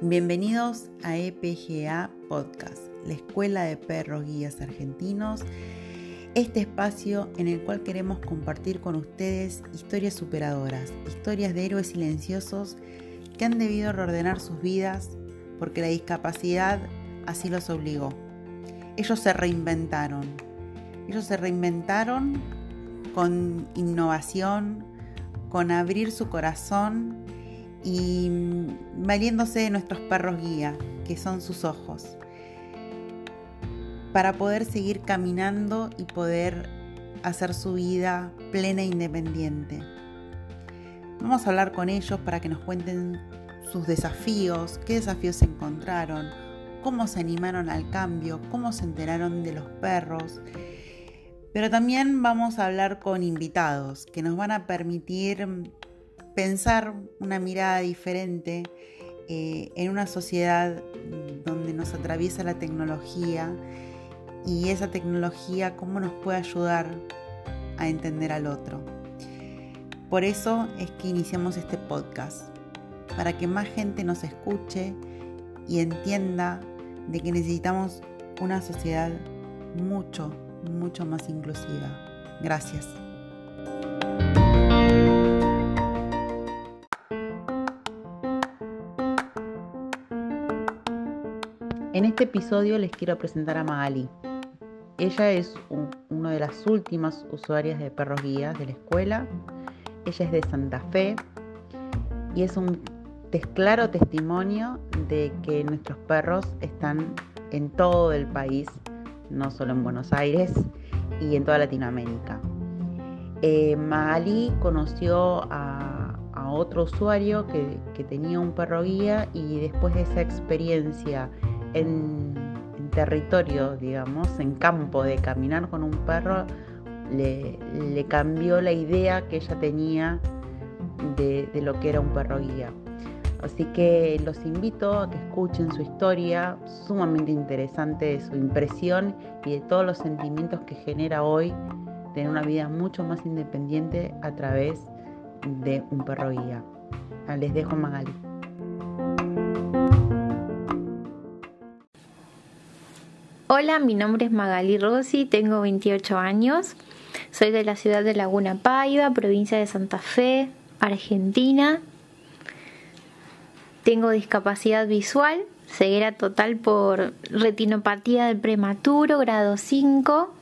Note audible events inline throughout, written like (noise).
Bienvenidos a EPGA Podcast, la Escuela de Perros Guías Argentinos, este espacio en el cual queremos compartir con ustedes historias superadoras, historias de héroes silenciosos que han debido reordenar sus vidas porque la discapacidad así los obligó. Ellos se reinventaron, ellos se reinventaron con innovación, con abrir su corazón y valiéndose de nuestros perros guía, que son sus ojos, para poder seguir caminando y poder hacer su vida plena e independiente. Vamos a hablar con ellos para que nos cuenten sus desafíos, qué desafíos se encontraron, cómo se animaron al cambio, cómo se enteraron de los perros. Pero también vamos a hablar con invitados que nos van a permitir pensar una mirada diferente eh, en una sociedad donde nos atraviesa la tecnología y esa tecnología cómo nos puede ayudar a entender al otro. Por eso es que iniciamos este podcast, para que más gente nos escuche y entienda de que necesitamos una sociedad mucho, mucho más inclusiva. Gracias. Este episodio les quiero presentar a Magali. Ella es una de las últimas usuarias de perros guías de la escuela. Ella es de Santa Fe y es un claro testimonio de que nuestros perros están en todo el país, no solo en Buenos Aires y en toda Latinoamérica. Eh, Magali conoció a, otro usuario que, que tenía un perro guía y después de esa experiencia en, territorio, digamos, en campo de caminar con un perro, le, cambió la idea que ella tenía de, lo que era un perro guía. Así que los invito a que escuchen su historia, sumamente interesante, de su impresión y de todos los sentimientos que genera hoy tener una vida mucho más independiente a través de un perro guía. Les dejo Magali. Hola, mi nombre es Magali Rossi, tengo 28 años, soy de la ciudad de Laguna Paiva, provincia de Santa Fe, Argentina. Tengo discapacidad visual, ceguera total por retinopatía del prematuro, grado 5,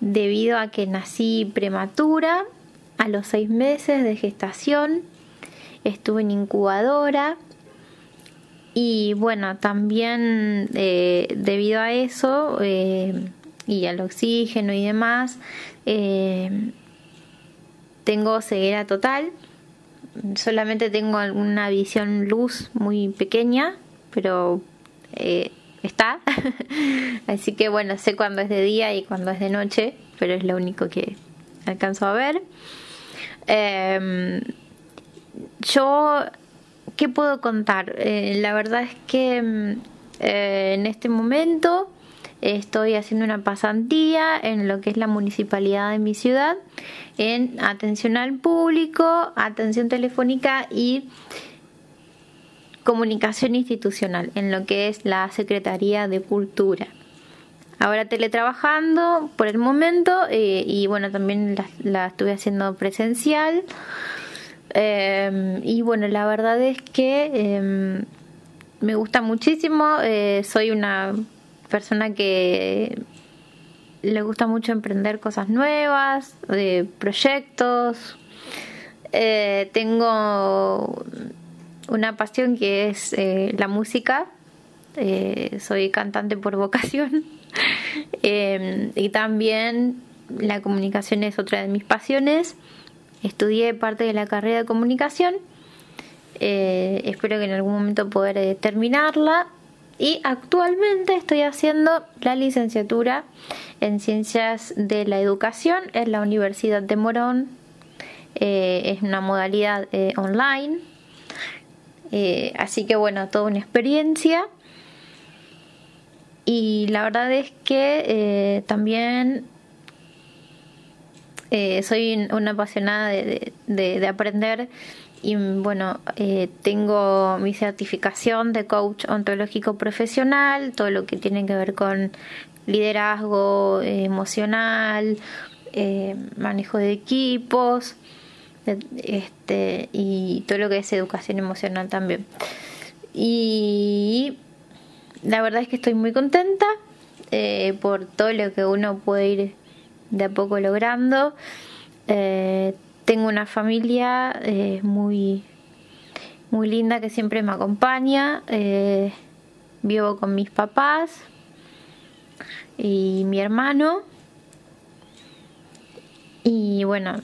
debido a que nací prematura a los 6 meses de gestación, estuve en incubadora y bueno, también eh, debido a eso eh, y al oxígeno y demás, eh, tengo ceguera total. Solamente tengo alguna visión luz muy pequeña, pero está. (laughs) Así que bueno, sé cuándo es de día y cuándo es de noche, pero es lo único que alcanzo a ver. yo ¿qué puedo contar? Eh, la verdad es que mm, eh, en este momento estoy haciendo una pasantía en lo que es la municipalidad de mi ciudad, en atención al público, atención telefónica y comunicación institucional, en lo que es la Secretaría de Cultura. Ahora teletrabajando por el momento eh, y bueno, también la, la estuve haciendo presencial. Em, y bueno, la verdad es que em, me gusta muchísimo. Eh, soy una persona que le gusta mucho emprender cosas nuevas, proyectos. Eh, tengo una pasión que es eh, la música. soy cantante por vocación. (laughs) Em, y también la comunicación es otra de mis pasiones. Estudié parte de la carrera de comunicación. Eh, espero que en algún momento poder eh, terminarla. Y actualmente estoy haciendo la licenciatura en Ciencias de la Educación en la Universidad de Morón. Eh, es una modalidad online. así que bueno, toda una experiencia. Y la verdad es que también eh, soy una apasionada de, de, aprender y bueno, eh, tengo mi certificación de coach ontológico profesional, todo lo que tiene que ver con liderazgo emocional, manejo de equipos este, y todo lo que es educación emocional también. Y la verdad es que estoy muy contenta eh, por todo lo que uno puede ir de a poco logrando. Eh, tengo una familia eh, muy, muy linda que siempre me acompaña. vivo con mis papás y mi hermano. Y bueno,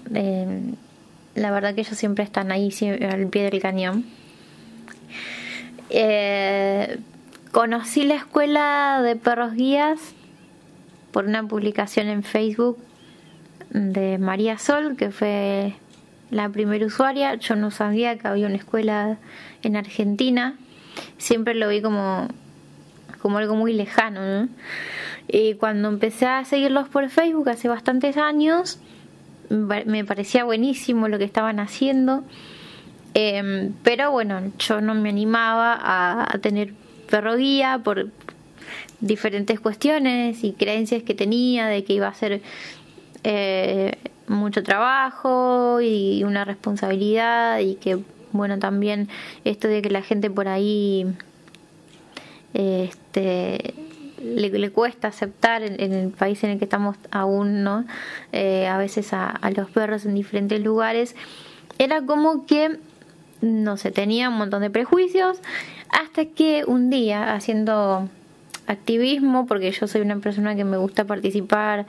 la verdad que ellos siempre están ahí al pie del cañón. Eh, conocí la escuela de perros guías por una publicación en Facebook de María Sol, que fue la primera usuaria. Yo no sabía que había una escuela en Argentina. Siempre lo vi como, como algo muy lejano. Y cuando empecé a seguirlos por Facebook hace bastantes años, me parecía buenísimo lo que estaban haciendo. Em, pero bueno, yo no me animaba a, tener perro guía por diferentes cuestiones y creencias que tenía de que iba a ser eh, mucho trabajo y una responsabilidad y que bueno también esto de que la gente por ahí este le, cuesta aceptar en, el país en el que estamos aún no eh, a veces a los perros en diferentes lugares. Era como que no sé, tenía un montón de prejuicios, hasta que un día haciendo activismo, porque yo soy una persona que me gusta participar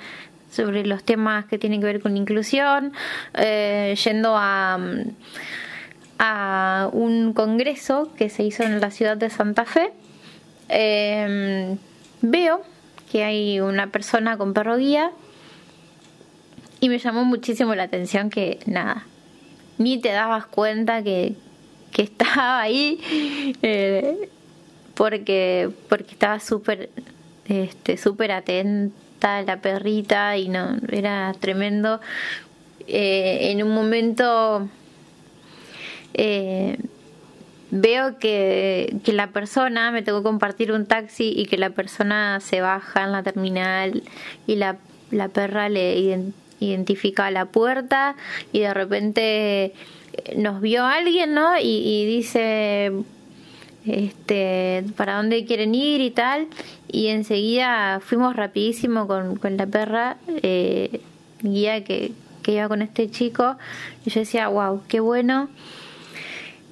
sobre los temas que tienen que ver con inclusión, eh, yendo a, a un congreso que se hizo en la ciudad de Santa Fe, em, veo que hay una persona con perro guía y me llamó muchísimo la atención que nada, ni te dabas cuenta que, que estaba ahí eh, porque porque estaba súper este súper atenta la perrita y no era tremendo eh, en un momento eh, veo que, que, la persona me tocó compartir un taxi y que la persona se baja en la terminal y la, la perra le identifica la puerta y de repente nos vio alguien, ¿no? Y, dice, este, para dónde quieren ir y tal. Y enseguida fuimos rapidísimo con, la perra, eh, guía que, que iba con este chico. Y yo decía, wow, qué bueno.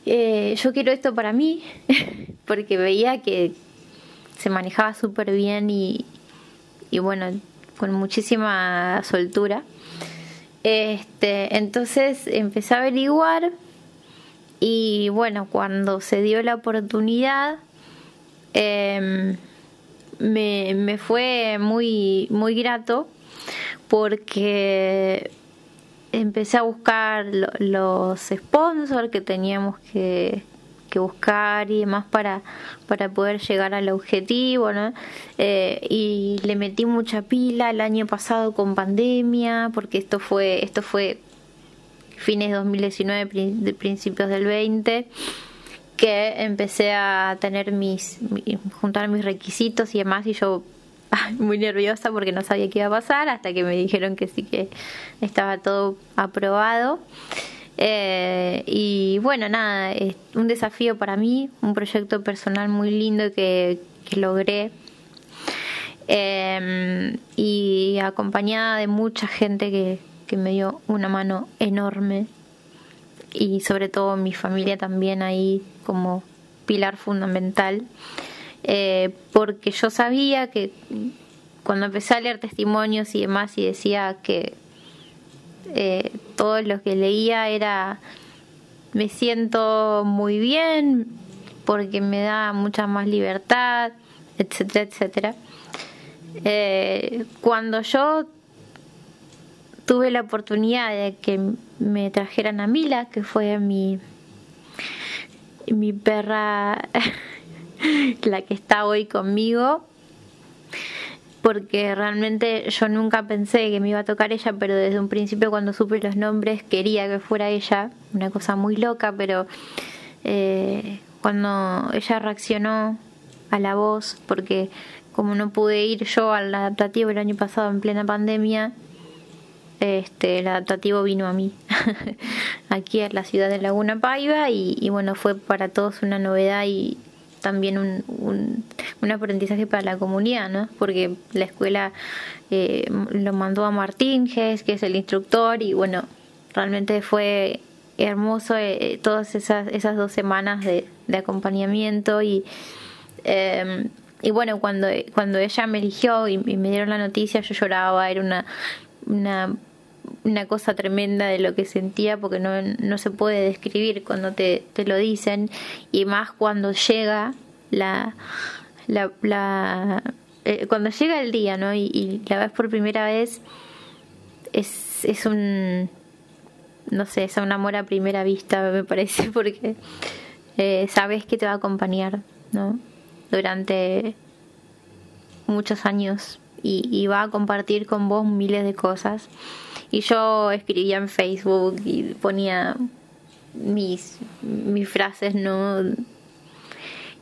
Eh, yo quiero esto para mí, (laughs) porque veía que se manejaba súper bien y, y bueno, con muchísima soltura. Este, entonces empecé a averiguar y bueno, cuando se dio la oportunidad, em, me, me, fue muy, muy grato porque empecé a buscar los sponsors que teníamos que, que buscar y demás para, para poder llegar al objetivo, ¿no? Eh, y le metí mucha pila el año pasado con pandemia, porque esto fue, esto fue fines de 2019, principios del 20 que empecé a tener mis, juntar mis requisitos y demás y yo (laughs) muy nerviosa porque no sabía qué iba a pasar hasta que me dijeron que sí que estaba todo aprobado eh, y bueno, nada, un desafío para mí, un proyecto personal muy lindo que, logré. Em, y acompañada de mucha gente que, me dio una mano enorme y sobre todo mi familia también ahí como pilar fundamental eh, porque yo sabía que cuando empecé a leer testimonios y demás y decía que eh, todo lo que leía era me siento muy bien porque me da mucha más libertad, etcétera, etcétera. Eh, cuando yo tuve la oportunidad de que me trajeran a Mila, que fue mi, mi perra, (laughs) la que está hoy conmigo, porque realmente yo nunca pensé que me iba a tocar ella, pero desde un principio cuando supe los nombres quería que fuera ella, una cosa muy loca, pero eh, cuando ella reaccionó a la voz, porque como no pude ir yo al adaptativo el año pasado en plena pandemia, este, el adaptativo vino a mí, (laughs) aquí a la ciudad de Laguna Paiva, y, y bueno, fue para todos una novedad y también un, un, aprendizaje para la comunidad, ¿no? Porque la escuela eh, lo mandó a Martín Gess, que es el instructor, y bueno, realmente fue hermoso eh, todas esas, esas dos semanas de, acompañamiento y, em, y bueno, cuando, cuando ella me eligió y, me dieron la noticia, yo lloraba, era una, una, una cosa tremenda de lo que sentía porque no, no se puede describir cuando te, te lo dicen y más cuando llega la, la, la eh, cuando llega el día, ¿no? Y, la ves por primera vez, es, es un, no sé, es un amor a primera vista, me parece, (laughs) porque eh, sabes que te va a acompañar, ¿no? Durante muchos años y, y, va a compartir con vos miles de cosas. Y yo escribía en Facebook y ponía mis, mis frases, ¿no?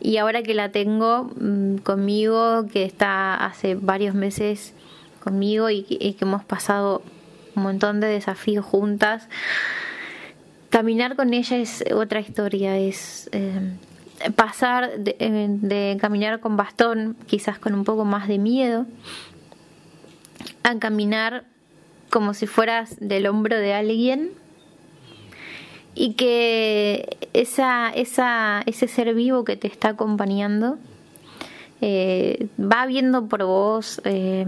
y ahora que la tengo mm, conmigo, que está hace varios meses conmigo y, que hemos pasado un montón de desafíos juntas, caminar con ella es otra historia, es eh, pasar eh, de, caminar con bastón, quizás con un poco más de miedo, a caminar como si fueras del hombro de alguien y que esa, esa, ese ser vivo que te está acompañando eh, va viendo por vos eh,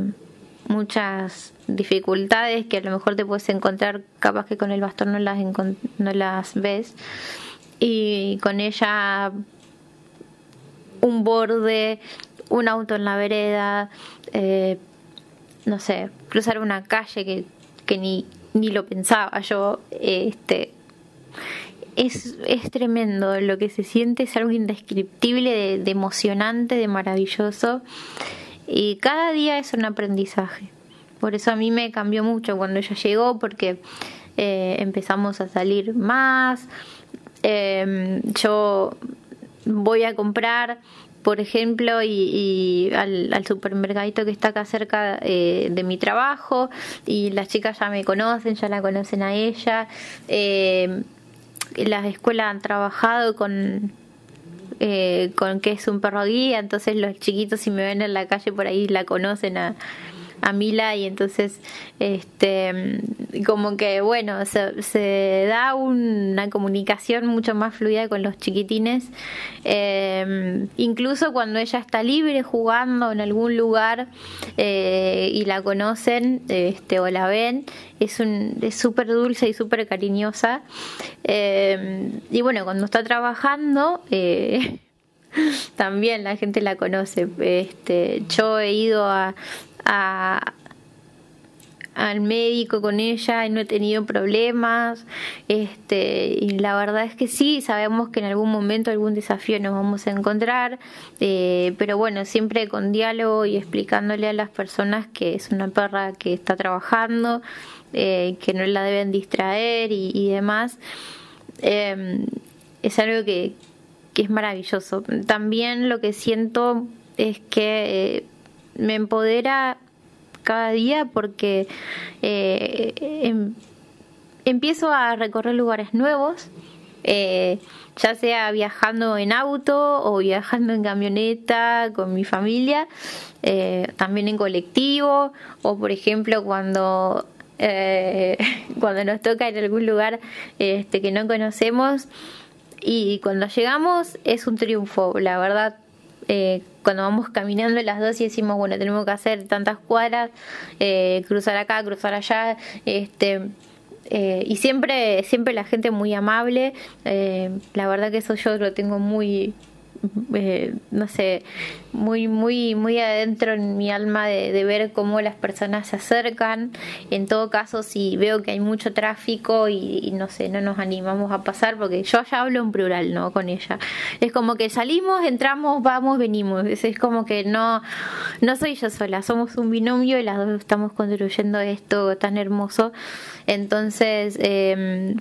muchas dificultades que a lo mejor te puedes encontrar, capaz que con el bastón no las, no las ves, y con ella un borde, un auto en la vereda, eh, no sé, cruzar una calle que, que ni, ni lo pensaba yo, este es, es tremendo lo que se siente, es algo indescriptible, de, emocionante, de maravilloso. Y cada día es un aprendizaje. Por eso a mí me cambió mucho cuando ella llegó, porque eh, empezamos a salir más. Em, yo voy a comprar, por ejemplo, y, al, al, supermercadito que está acá cerca eh, de mi trabajo, y las chicas ya me conocen, ya la conocen a ella. Eh, las escuelas han trabajado con eh, con que es un perro guía, entonces los chiquitos si me ven en la calle por ahí la conocen a, a Mila y entonces este como que bueno se, se da una comunicación mucho más fluida con los chiquitines eh, incluso cuando ella está libre jugando en algún lugar eh, y la conocen este o la ven es un es súper dulce y súper cariñosa eh, y bueno cuando está trabajando (laughs) también la gente la conoce. Este, yo he ido a, al médico con ella y no he tenido problemas. Este, y la verdad es que sí, sabemos que en algún momento algún desafío nos vamos a encontrar, eh, pero bueno, siempre con diálogo y explicándole a las personas que es una perra que está trabajando, eh, que no la deben distraer y, demás. Em, es algo que, que es maravilloso. También lo que siento es que eh, me empodera cada día porque eh, em, empiezo a recorrer lugares nuevos, eh, ya sea viajando en auto o viajando en camioneta con mi familia, eh, también en colectivo o por ejemplo cuando (laughs) cuando nos toca en algún lugar este, que no conocemos. Y cuando llegamos es un triunfo, la verdad cuando vamos caminando las dos y decimos, bueno, tenemos que hacer tantas cuadras, eh, cruzar acá, cruzar allá, este, eh, y siempre, siempre la gente muy amable, la verdad que eso yo lo tengo muy, eh, no sé, muy, muy, muy adentro en mi alma de, ver cómo las personas se acercan. En todo caso, si veo que hay mucho tráfico y, no sé, no nos animamos a pasar, porque yo ya hablo en plural, ¿no? Con ella. Es como que salimos, entramos, vamos, venimos. Es, como que no, no soy yo sola, somos un binomio y las dos estamos construyendo esto tan hermoso. Entonces, em,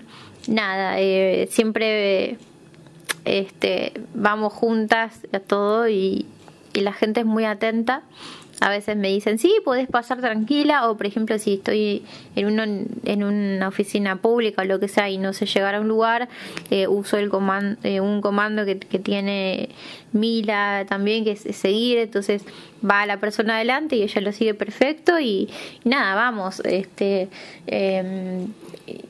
nada, eh, siempre este, vamos juntas a todo y, la gente es muy atenta. A veces me dicen, sí, puedes pasar tranquila, o por ejemplo, si estoy en, uno, en una oficina pública o lo que sea y no sé llegar a un lugar, eh, uso el comando, eh, un comando que, tiene Mila también, que es seguir, entonces va la persona adelante y ella lo sigue perfecto y, nada, vamos, este, em,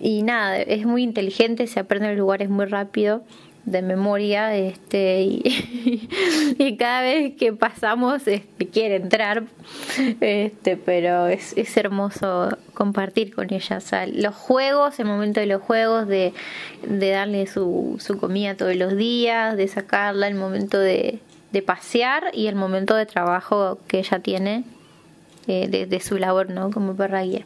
y nada, es muy inteligente, se aprende en lugares muy rápido de memoria este (laughs) y, cada vez que pasamos este, quiere entrar este pero es, es hermoso compartir con ella. Los juegos el momento de los juegos de, de darle su, su comida todos los días de sacarla el momento de, de pasear y el momento de trabajo que ella tiene eh, de, de, su labor no como perra guía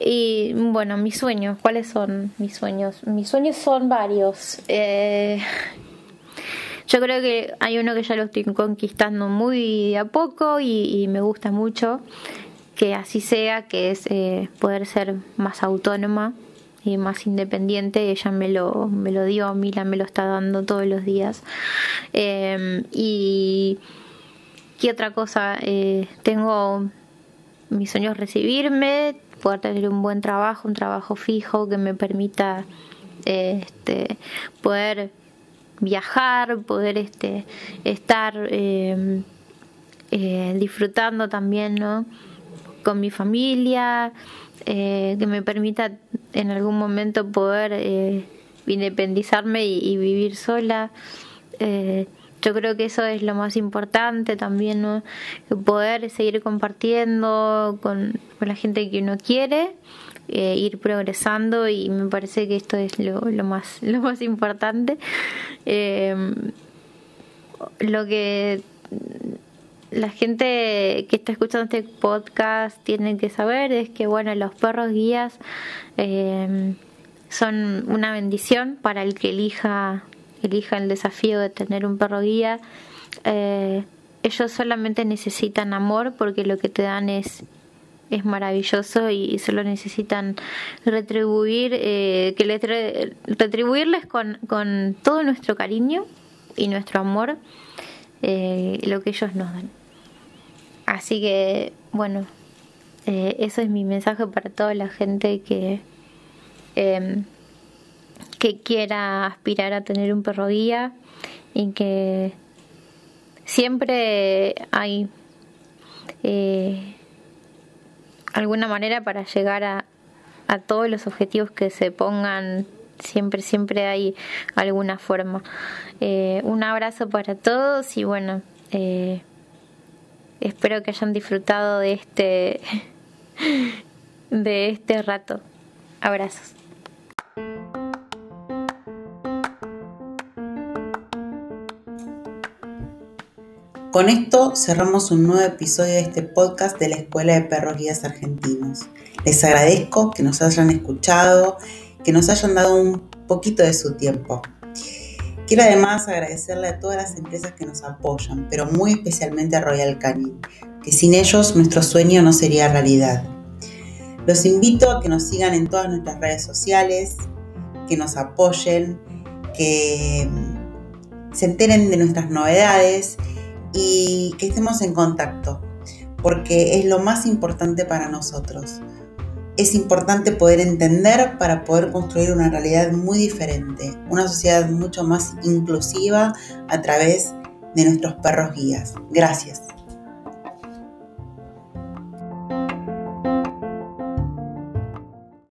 y bueno, mis sueños, ¿cuáles son mis sueños? Mis sueños son varios. Eh, yo creo que hay uno que ya lo estoy conquistando muy a poco y, me gusta mucho que así sea, que es eh, poder ser más autónoma y más independiente. Ella me lo, me lo dio, Mila me lo está dando todos los días. Eh, y qué otra cosa, tengo mis sueños recibirme, poder tener un buen trabajo, un trabajo fijo que me permita este, poder viajar, poder este, estar em, eh, disfrutando también ¿no? con mi familia, eh, que me permita en algún momento poder eh, independizarme y, vivir sola. Yo creo que eso es lo más importante también, poder seguir compartiendo con, la gente que uno quiere, eh, ir progresando y me parece que esto es lo, lo más, (laughs) lo más importante. Em, lo que la gente que está escuchando este podcast tiene que saber es que bueno los perros guías em, son una bendición para el que elija elija el desafío de tener un perro guía, eh, ellos solamente necesitan amor porque lo que te dan es es maravilloso y solo necesitan retribuir eh, que le retribuirles con, con, todo nuestro cariño y nuestro amor eh, lo que ellos nos dan. Así que bueno eso es mi mensaje para toda la gente que que quiera aspirar a tener un perro guía y que siempre hay eh, alguna manera para llegar a, a todos los objetivos que se pongan siempre siempre hay alguna forma. Eh, un abrazo para todos y bueno eh, espero que hayan disfrutado de este (laughs) de este rato. Abrazos Con esto cerramos un nuevo episodio de este podcast de la Escuela de Perros Guías Argentinos. Les agradezco que nos hayan escuchado, que nos hayan dado un poquito de su tiempo. Quiero además agradecerle a todas las empresas que nos apoyan, pero muy especialmente a Royal Canin, que sin ellos nuestro sueño no sería realidad. Los invito a que nos sigan en todas nuestras redes sociales, que nos apoyen, que se enteren de nuestras novedades y que estemos en contacto, porque es lo más importante para nosotros. Es importante poder entender para poder construir una realidad muy diferente, una sociedad mucho más inclusiva a través de nuestros perros guías. Gracias.